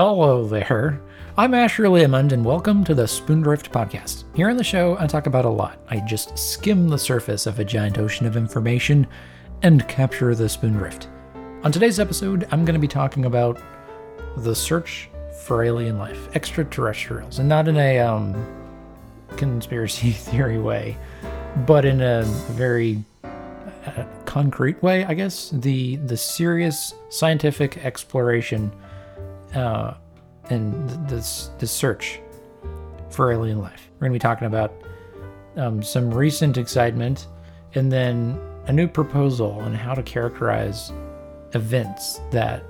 Hello there. I'm Asher Leomund, and welcome to the Spoondrift Podcast. Here on the show, I talk about a lot. I just skim the surface of a giant ocean of information and capture the Spoondrift. On today's episode, I'm going to be talking about the search for alien life, extraterrestrials, and not in a um, conspiracy theory way, but in a very uh, concrete way, I guess. The the serious scientific exploration uh, and this this search for alien life. We're going to be talking about um, some recent excitement, and then a new proposal on how to characterize events that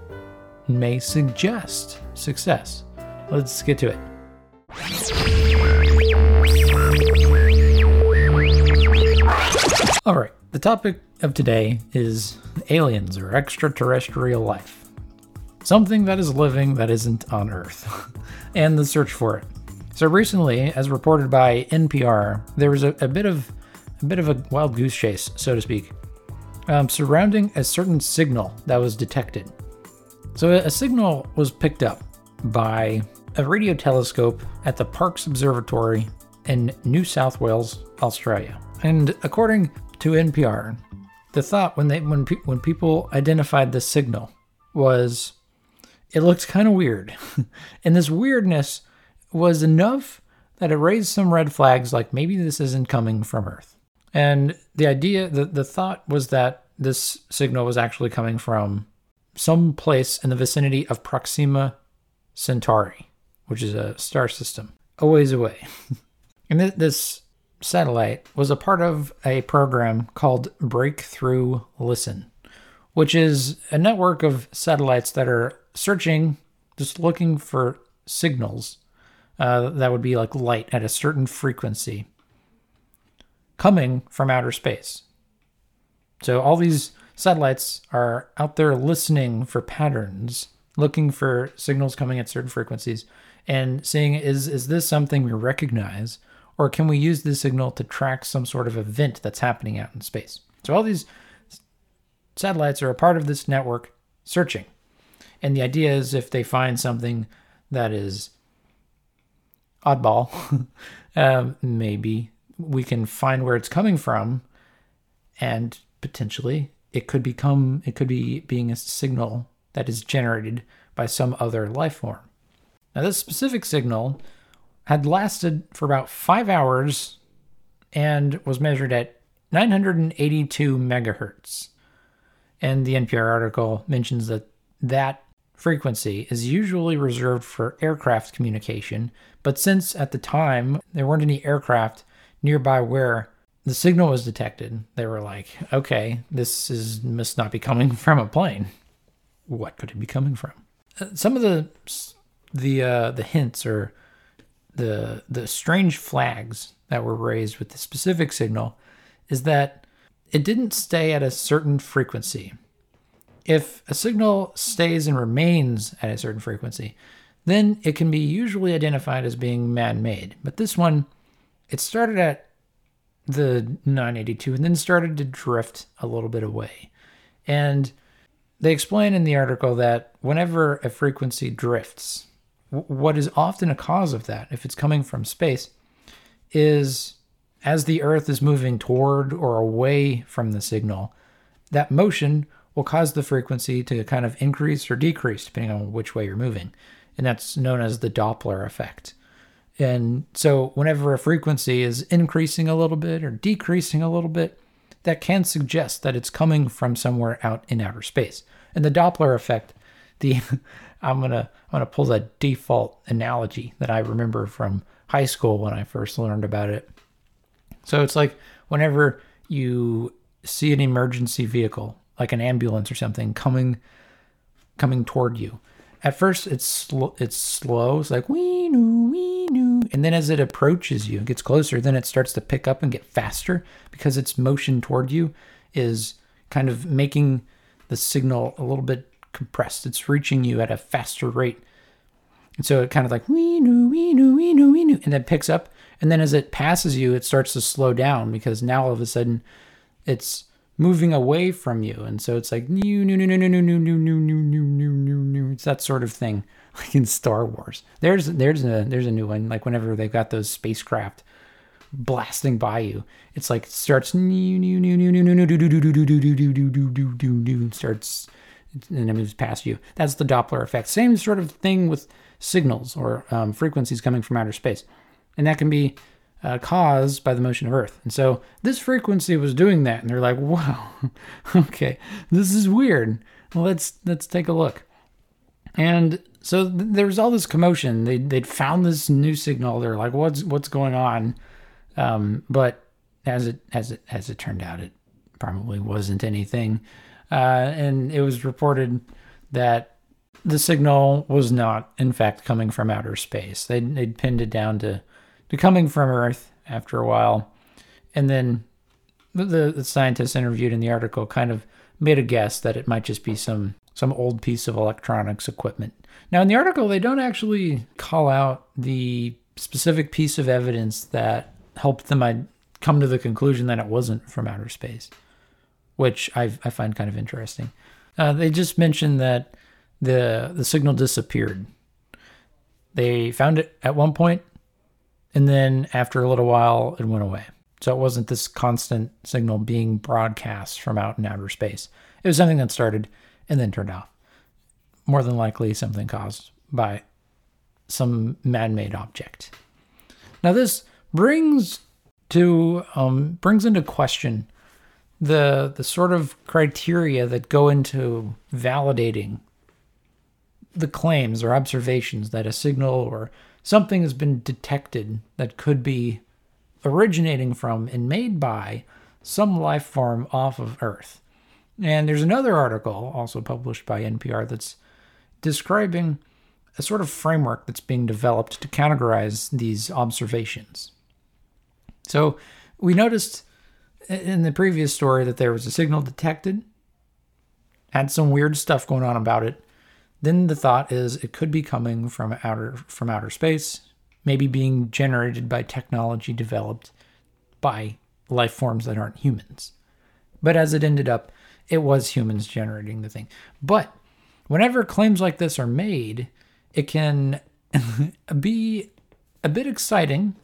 may suggest success. Let's get to it. All right, the topic of today is aliens or extraterrestrial life something that is living that isn't on Earth, and the search for it. So recently, as reported by NPR, there was a, a bit of a bit of a wild goose chase, so to speak, um, surrounding a certain signal that was detected. So a, signal was picked up by a radio telescope at the Parkes Observatory in New South Wales, Australia. And according to NPR, the thought when they when pe- when people identified the signal was it looked kind of weird. and this weirdness was enough that it raised some red flags like maybe this isn't coming from Earth. And the idea, the, the thought was that this signal was actually coming from some place in the vicinity of Proxima Centauri, which is a star system a ways away. and th- this satellite was a part of a program called Breakthrough Listen, which is a network of satellites that are searching, just looking for signals uh, that would be like light at a certain frequency coming from outer space. So all these satellites are out there listening for patterns, looking for signals coming at certain frequencies, and seeing is is this something we recognize, or can we use this signal to track some sort of event that's happening out in space? So all these satellites are a part of this network searching. And the idea is if they find something that is oddball, um, maybe we can find where it's coming from and potentially it could become it could be being a signal that is generated by some other life form. Now this specific signal had lasted for about 5 hours and was measured at 982 megahertz. And the NPR article mentions that that frequency is usually reserved for aircraft communication, but since at the time there weren't any aircraft nearby where the signal was detected, they were like, okay, this is must not be coming from a plane. What could it be coming from? Uh, some of the the uh, the hints or the the strange flags that were raised with the specific signal is that it didn't stay at a certain frequency if a signal stays and remains at a certain frequency, then it can be usually identified as being man made. But this one, it started at the 982 and then started to drift a little bit away. And they explain in the article that whenever a frequency drifts, what is often a cause of that, if it's coming from space, is as the Earth is moving toward or away from the signal, that motion will cause the frequency to kind of increase or decrease depending on which way you're moving. And that's known as the Doppler effect. And so, whenever a frequency is increasing a little bit or decreasing a little bit, that can suggest that it's coming from somewhere out in outer space. And the Doppler effect, the I'm gonna I'm gonna pull that default analogy that I remember from high school when I first learned about it. So it's like whenever you see an emergency vehicle like an ambulance or something coming coming toward you. At first, it's sl- it's slow. It's like wee noo wee noo, and then as it approaches you, and gets closer, then it starts to pick up and get faster because its motion toward you is kind of making the signal a little bit compressed. It's reaching you at a faster rate, and so it kind of like wee noo wee noo wee noo wee noo, and then picks up, and then as it passes you, it starts to slow down because now all of a sudden, it's moving away from you. And so it's like new, new, new, new, new, new, new, new, new, new, new, new, new. It's that sort of thing like in Star Wars. There's there's a there's a new one. Like whenever they've got those spacecraft blasting by you, it's like starts new new new new new new new do do do do do do do do do do do do starts and it moves past you. That's the Doppler effect. Same sort of thing with signals or um, frequencies coming from outer space, and that can be uh, caused by the motion of Earth. And so this frequency was doing that, and they're like, "Wow, okay, this is weird. Let's let's take a look." And so th- there was all this commotion. They they'd found this new signal. They're like, "What's what's going on?" Um, but as it as it as it turned out, it probably wasn't anything. Uh, and it was reported that the signal was not, in fact, coming from outer space. They'd, they'd pinned it down to, to coming from Earth after a while. And then the, the scientists interviewed in the article kind of made a guess that it might just be some, some old piece of electronics equipment. Now, in the article, they don't actually call out the specific piece of evidence that helped them come to the conclusion that it wasn't from outer space which I, I find kind of interesting. Uh, they just mentioned that the the signal disappeared. They found it at one point, and then after a little while, it went away. So it wasn't this constant signal being broadcast from out in outer space. It was something that started and then turned off. More than likely, something caused by some man-made object. Now, this brings to um, brings into question the the sort of criteria that go into validating the claims or observations that a signal or something has been detected that could be originating from and made by some life form off of Earth. And there's another article also published by NPR that's describing a sort of framework that's being developed to categorize these observations. So we noticed in the previous story that there was a signal detected, had some weird stuff going on about it. Then the thought is it could be coming from outer from outer space, maybe being generated by technology developed by life forms that aren't humans. But as it ended up, it was humans generating the thing. But whenever claims like this are made, it can be a bit exciting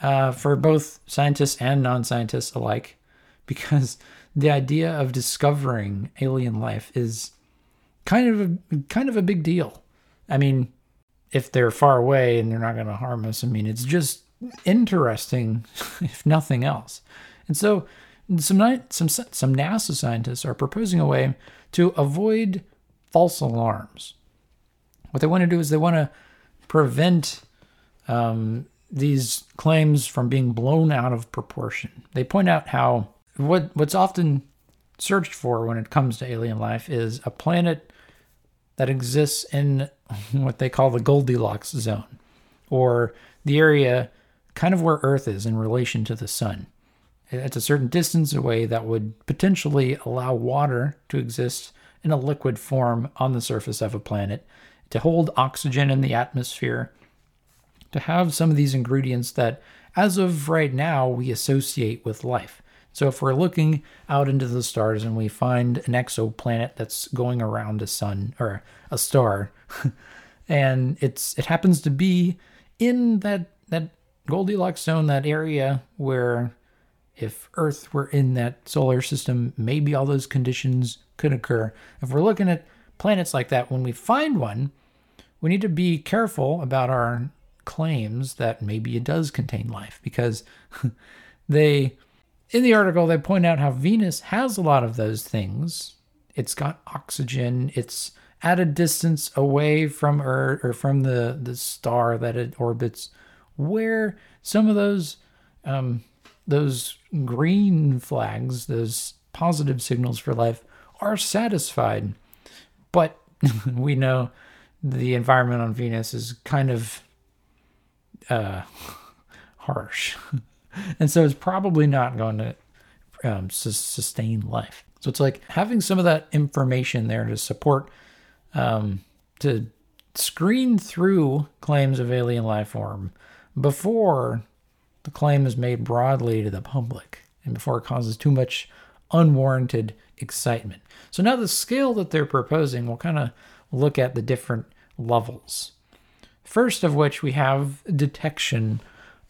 uh, for both scientists and non scientists alike, because the idea of discovering alien life is kind of a, kind of a big deal. I mean, if they're far away and they're not going to harm us, I mean, it's just interesting, if nothing else. And so, some some some NASA scientists are proposing a way to avoid false alarms. What they want to do is they want to prevent um, these claims from being blown out of proportion. They point out how what what's often searched for when it comes to alien life is a planet that exists in what they call the Goldilocks zone, or the area kind of where Earth is in relation to the sun. It's a certain distance away that would potentially allow water to exist in a liquid form on the surface of a planet, to hold oxygen in the atmosphere, to have some of these ingredients that, as of right now, we associate with life. So if we're looking out into the stars and we find an exoplanet that's going around a sun or a star, and it's it happens to be in that that Goldilocks zone, that area where if Earth were in that solar system, maybe all those conditions could occur. If we're looking at planets like that, when we find one, we need to be careful about our claims that maybe it does contain life because they in the article they point out how Venus has a lot of those things. It's got oxygen, it's at a distance away from Earth or from the, the star that it orbits, where some of those um, those green flags, those positive signals for life, are satisfied. But we know the environment on Venus is kind of uh, harsh. and so it's probably not going to um, su- sustain life. So it's like having some of that information there to support, um, to screen through claims of alien life form before the claim is made broadly to the public and before it causes too much unwarranted excitement. So now the scale that they're proposing, we'll kind of look at the different levels. First of which we have detection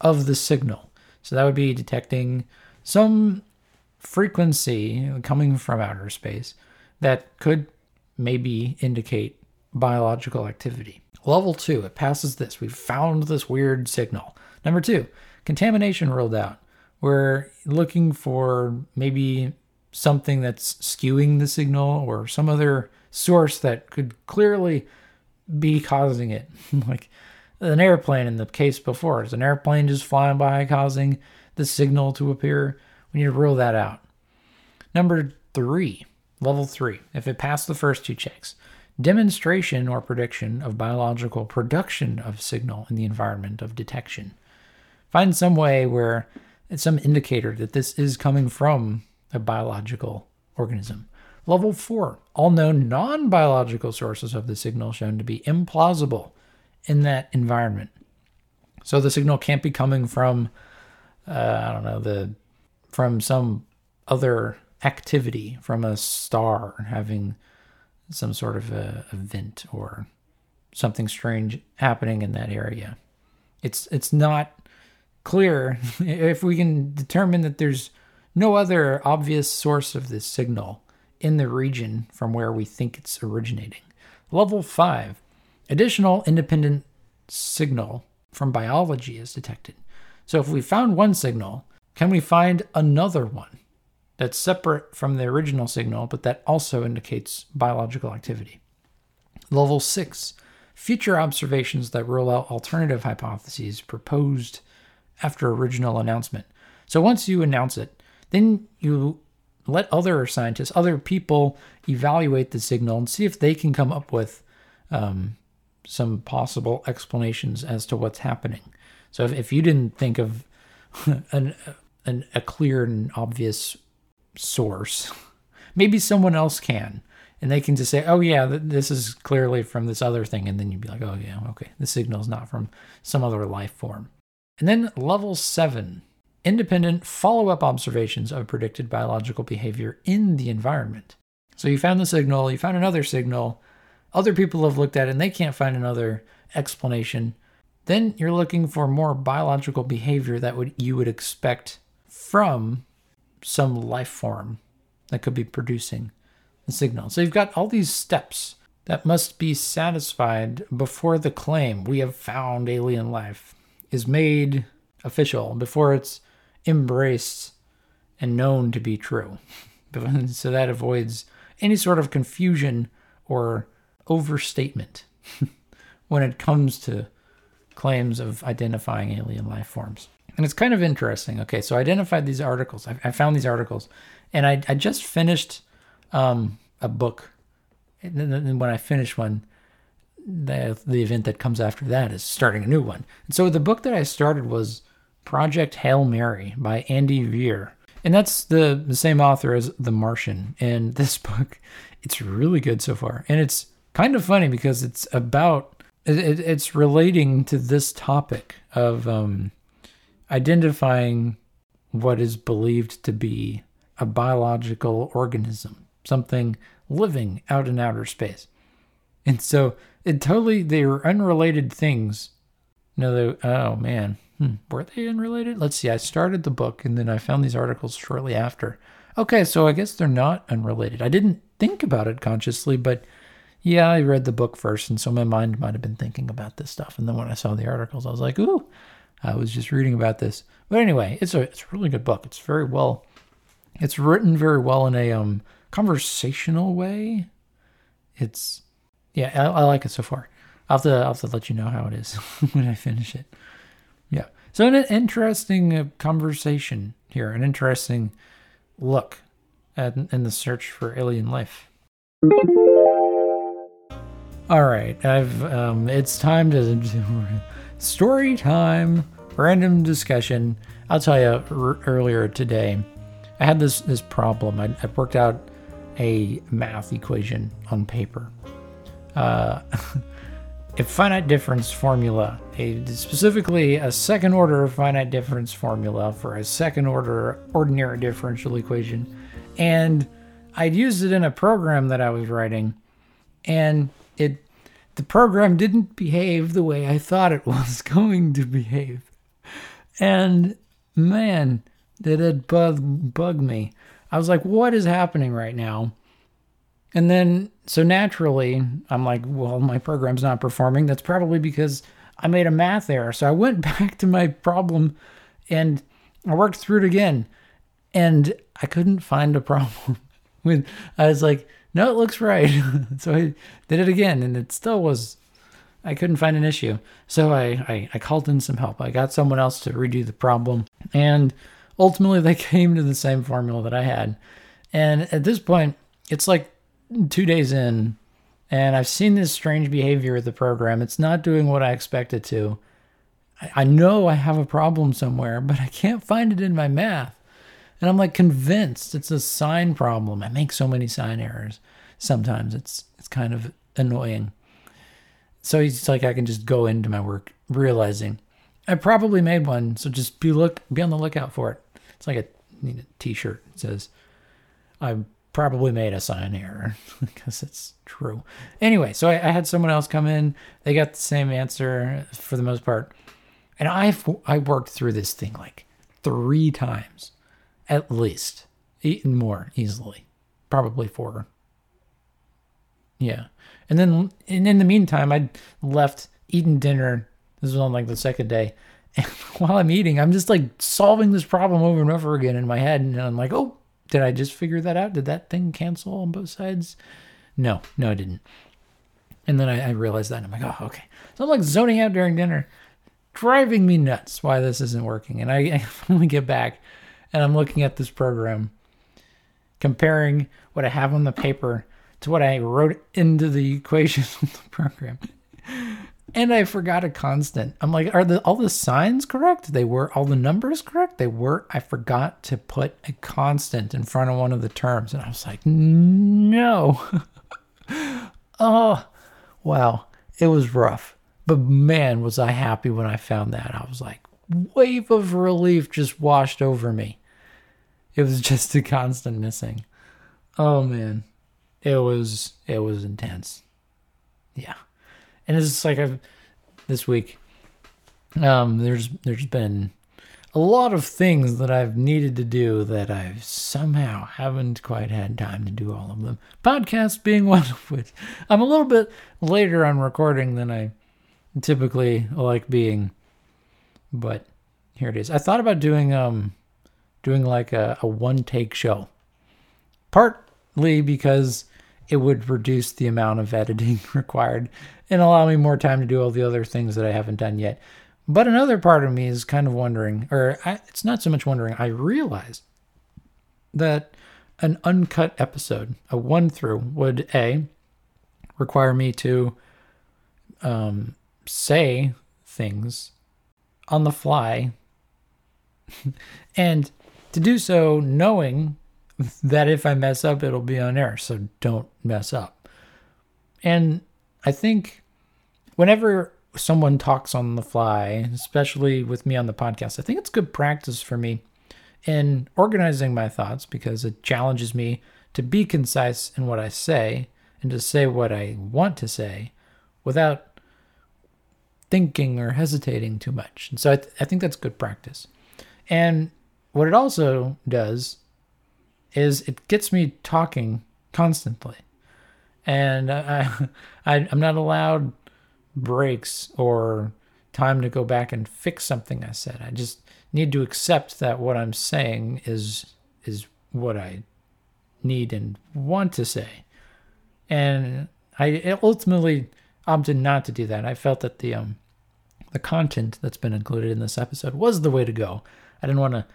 of the signal. So that would be detecting some frequency coming from outer space that could maybe indicate biological activity. Level two, it passes this. We've found this weird signal. Number two, contamination ruled out. We're looking for maybe something that's skewing the signal or some other source that could clearly be causing it. like an airplane in the case before. Is an airplane just flying by causing the signal to appear? We need to rule that out. Number three, level three, if it passed the first two checks, demonstration or prediction of biological production of signal in the environment of detection. Find some way where it's some indicator that this is coming from a biological organism. Level four, all known non biological sources of the signal shown to be implausible in that environment. So the signal can't be coming from, uh, I don't know, the from some other activity, from a star having some sort of a event or something strange happening in that area. It's it's not clear if we can determine that there's no other obvious source of this signal in the region from where we think it's originating. Level 5 Additional independent signal from biology is detected. So if we found one signal, can we find another one that's separate from the original signal, but that also indicates biological activity? Level 6 Future observations that rule out alternative hypotheses proposed after original announcement. So once you announce it, then you let other scientists, other people evaluate the signal and see if they can come up with um, some possible explanations as to what's happening. So if, if you didn't think of an, an, a clear and obvious source, maybe someone else can. And they can just say, oh, yeah, this is clearly from this other thing. And then you'd be like, oh, yeah, okay, the signal is not from some other life form. And then level seven independent follow up observations of predicted biological behavior in the environment. So you found the signal, you found another signal, other people have looked at it and they can't find another explanation. Then you're looking for more biological behavior that would you would expect from some life form that could be producing the signal. So you've got all these steps that must be satisfied before the claim we have found alien life is made official, before it's embraced and known to be true. so that avoids any sort of confusion or overstatement when it comes to claims of identifying alien life forms. And it's kind of interesting. Okay, so I identified these articles. I, I found these articles, and I, I just finished um, a book. And then when I finish one, the the event that comes after that is starting a new one. And so the book that I started was Project Hail Mary by Andy Weir. And that's the, the same author as The Martian. And this book, it's really good so far. And it's kind of funny because it's about it, it's relating to this topic of um, identifying what is believed to be a biological organism, something living out in outer space. And so it totally they were unrelated things. No, they, oh man, hmm, were they unrelated? Let's see. I started the book and then I found these articles shortly after. Okay, so I guess they're not unrelated. I didn't think about it consciously, but yeah, I read the book first, and so my mind might have been thinking about this stuff. And then when I saw the articles, I was like, ooh, I was just reading about this. But anyway, it's a it's a really good book. It's very well, it's written very well in a um conversational way. It's yeah, I, I like it so far. I'll have, to, I'll have to let you know how it is when I finish it. Yeah. So, an interesting uh, conversation here, an interesting look at, in the search for alien life. All right, I've um, it's time to story time, random discussion. I'll tell you r- earlier today, I had this this problem. I, I worked out a math equation on paper. Uh, a finite difference formula, a, specifically a second order finite difference formula for a second order ordinary differential equation. And I'd used it in a program that I was writing, and it the program didn't behave the way I thought it was going to behave. And man, did it bug bug me. I was like, what is happening right now? And then so naturally, I'm like, well, my program's not performing. That's probably because I made a math error. So I went back to my problem and I worked through it again. And I couldn't find a problem with I was like, no, it looks right. so I did it again and it still was I couldn't find an issue. So I, I, I called in some help. I got someone else to redo the problem. And ultimately they came to the same formula that I had. And at this point, it's like two days in, and I've seen this strange behavior of the program. It's not doing what I expect it to. I, I know I have a problem somewhere, but I can't find it in my math. And I'm like convinced it's a sign problem. I make so many sign errors. Sometimes it's it's kind of annoying. So he's like I can just go into my work realizing I probably made one, so just be look be on the lookout for it. It's like a, need a t-shirt. Says I probably made a sign error because it's true. Anyway, so I, I, had someone else come in. They got the same answer for the most part, and I've I worked through this thing like three times at least, eaten more easily, probably four. Yeah, and then and in the meantime, I'd left eating dinner. This was on like the second day, and while I'm eating, I'm just like solving this problem over and over again in my head, and I'm like, oh, did I just figure that out? Did that thing cancel on both sides? No, no, I didn't. And then I, I realized that, and I'm like, oh, okay. So I'm like zoning out during dinner, driving me nuts why this isn't working. And I, I finally get back and I'm looking at this program, comparing what I have on the paper to what I wrote into the equations of the program. And I forgot a constant. I'm like, are the all the signs correct? They were all the numbers correct? They were. I forgot to put a constant in front of one of the terms. And I was like, no. oh, wow. It was rough. But man, was I happy when I found that. I was like, wave of relief just washed over me. It was just a constant missing. Oh man, it was it was intense. Yeah, and it's like I've this week. Um, there's there's been a lot of things that I've needed to do that I've somehow haven't quite had time to do all of them. Podcast being one of which. I'm a little bit later on recording than I typically like being, but here it is. I thought about doing um doing like a, a one take show. Partly because it would reduce the amount of editing required and allow me more time to do all the other things that I haven't done yet. But another part of me is kind of wondering, or I, it's not so much wondering, I realize that an uncut episode, a one through, would A, require me to um, say things on the fly and to do so knowing that if I mess up, it'll be on air. So don't mess up. And I think whenever someone talks on the fly, especially with me on the podcast, I think it's good practice for me in organizing my thoughts because it challenges me to be concise in what I say and to say what I want to say without thinking or hesitating too much. And so I, th- I think that's good practice. And what it also does is it gets me talking constantly. And I, I, I'm not allowed breaks or time to go back and fix something I said. I just need to accept that what I'm saying is is what I need and want to say. And I ultimately opted not to do that. I felt that the um the content that's been included in this episode was the way to go. I didn't want to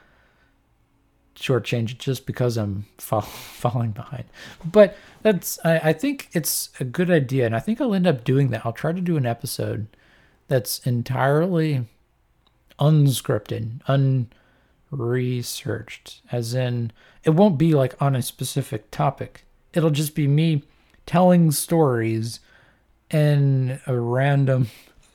shortchange just because I'm fall, falling behind. But that's I, I think it's a good idea, and I think I'll end up doing that. I'll try to do an episode that's entirely unscripted, unresearched, as in it won't be like on a specific topic. It'll just be me telling stories in a random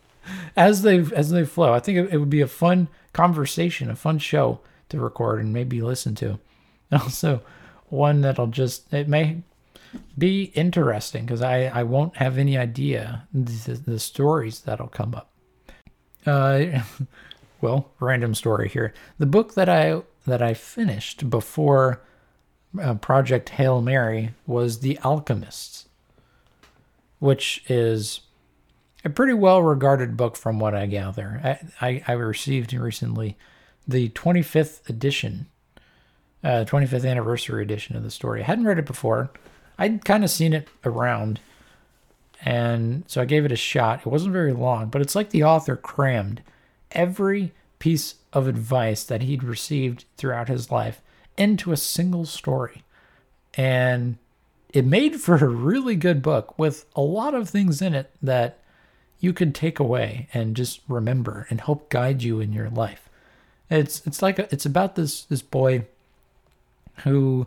as they as they flow. I think it, it would be a fun conversation, a fun show to record and maybe listen to. Also one that'll just it may be interesting because I, I won't have any idea the, the stories that'll come up. Uh, well, random story here. The book that I that I finished before uh, Project Hail Mary was The Alchemists, which is a pretty well regarded book from what I gather. I, I, I received recently the 25th edition, uh, 25th anniversary edition of the story. I hadn't read it before. I'd kind of seen it around, and so I gave it a shot. It wasn't very long, but it's like the author crammed every piece of advice that he'd received throughout his life into a single story. And it made for a really good book with a lot of things in it that you could take away and just remember and help guide you in your life. It's it's like a, it's about this this boy who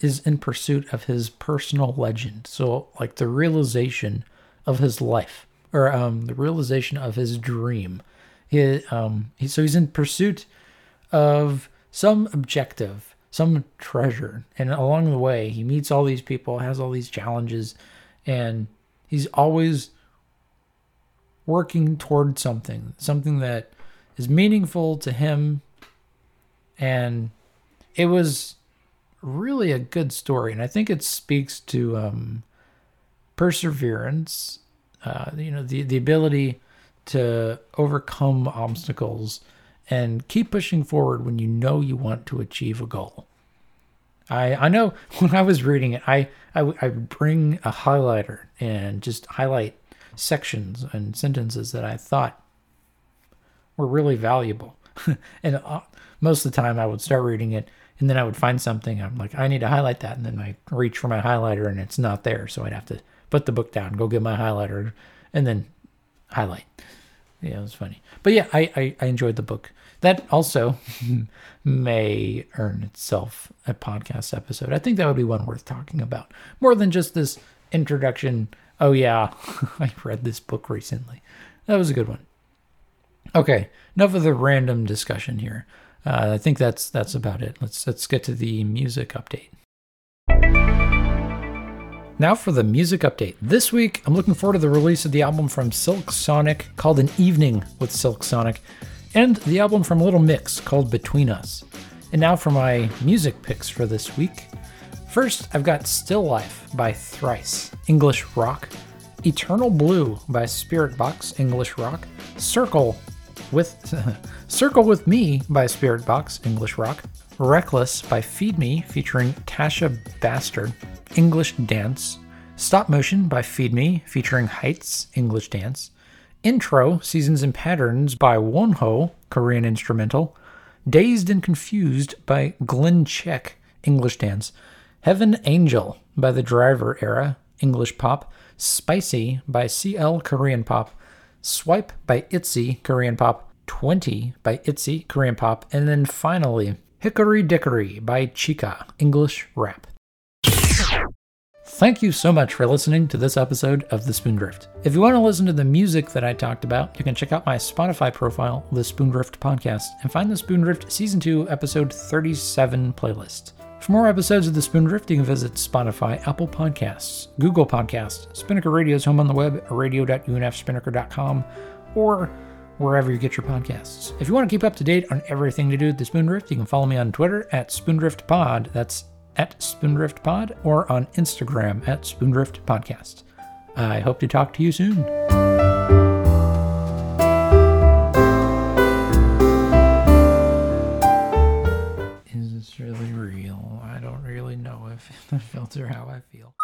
is in pursuit of his personal legend. So like the realization of his life or um the realization of his dream. He um he, so he's in pursuit of some objective, some treasure. And along the way, he meets all these people, has all these challenges, and he's always working toward something, something that is meaningful to him. And it was really a good story. And I think it speaks to um, perseverance, uh, you know, the, the ability to overcome obstacles and keep pushing forward when you know you want to achieve a goal. I, I know when I was reading it, I, I, I bring a highlighter and just highlight sections and sentences that I thought were really valuable. and uh, most of the time I would start reading it and then I would find something. I'm like, I need to highlight that. And then I reach for my highlighter and it's not there. So I'd have to put the book down, go get my highlighter, and then highlight. Yeah, it was funny. But yeah, I, I, I enjoyed the book. That also may earn itself a podcast episode. I think that would be one worth talking about. More than just this introduction. Oh, yeah, I read this book recently. That was a good one. Okay, enough of the random discussion here. Uh, I think that's that's about it. Let's let's get to the music update. Now for the music update. This week, I'm looking forward to the release of the album from Silk Sonic called An Evening with Silk Sonic, and the album from Little Mix called Between Us. And now for my music picks for this week. First, I've got Still Life by Thrice, English rock, Eternal Blue by Spiritbox, English rock, Circle with Circle with Me by Spiritbox, English rock, Reckless by Feed Me featuring Tasha Baxter, English dance, Stop Motion by Feed Me featuring Heights, English dance, Intro Seasons and Patterns by Wonho, Korean instrumental, Dazed and Confused by Glen Check, English dance, Heaven Angel by The Driver Era, English pop, Spicy by CL Korean pop, Swipe by Itzy Korean pop, 20 by Itzy Korean pop, and then finally Hickory Dickory by Chika English rap. Thank you so much for listening to this episode of The Spoondrift. If you want to listen to the music that I talked about, you can check out my Spotify profile, The Spoondrift Podcast, and find the Spoondrift Season 2, Episode 37 playlist. For more episodes of The Spoondrift, you can visit Spotify, Apple Podcasts, Google Podcasts, Spinnaker Radio's home on the web, radio.unfspinnaker.com, or wherever you get your podcasts. If you want to keep up to date on everything to do with The Spoondrift, you can follow me on Twitter at SpoondriftPod. That's at SpoondriftPod, or on Instagram at Spoondrift Podcast. I hope to talk to you soon. filter how I feel.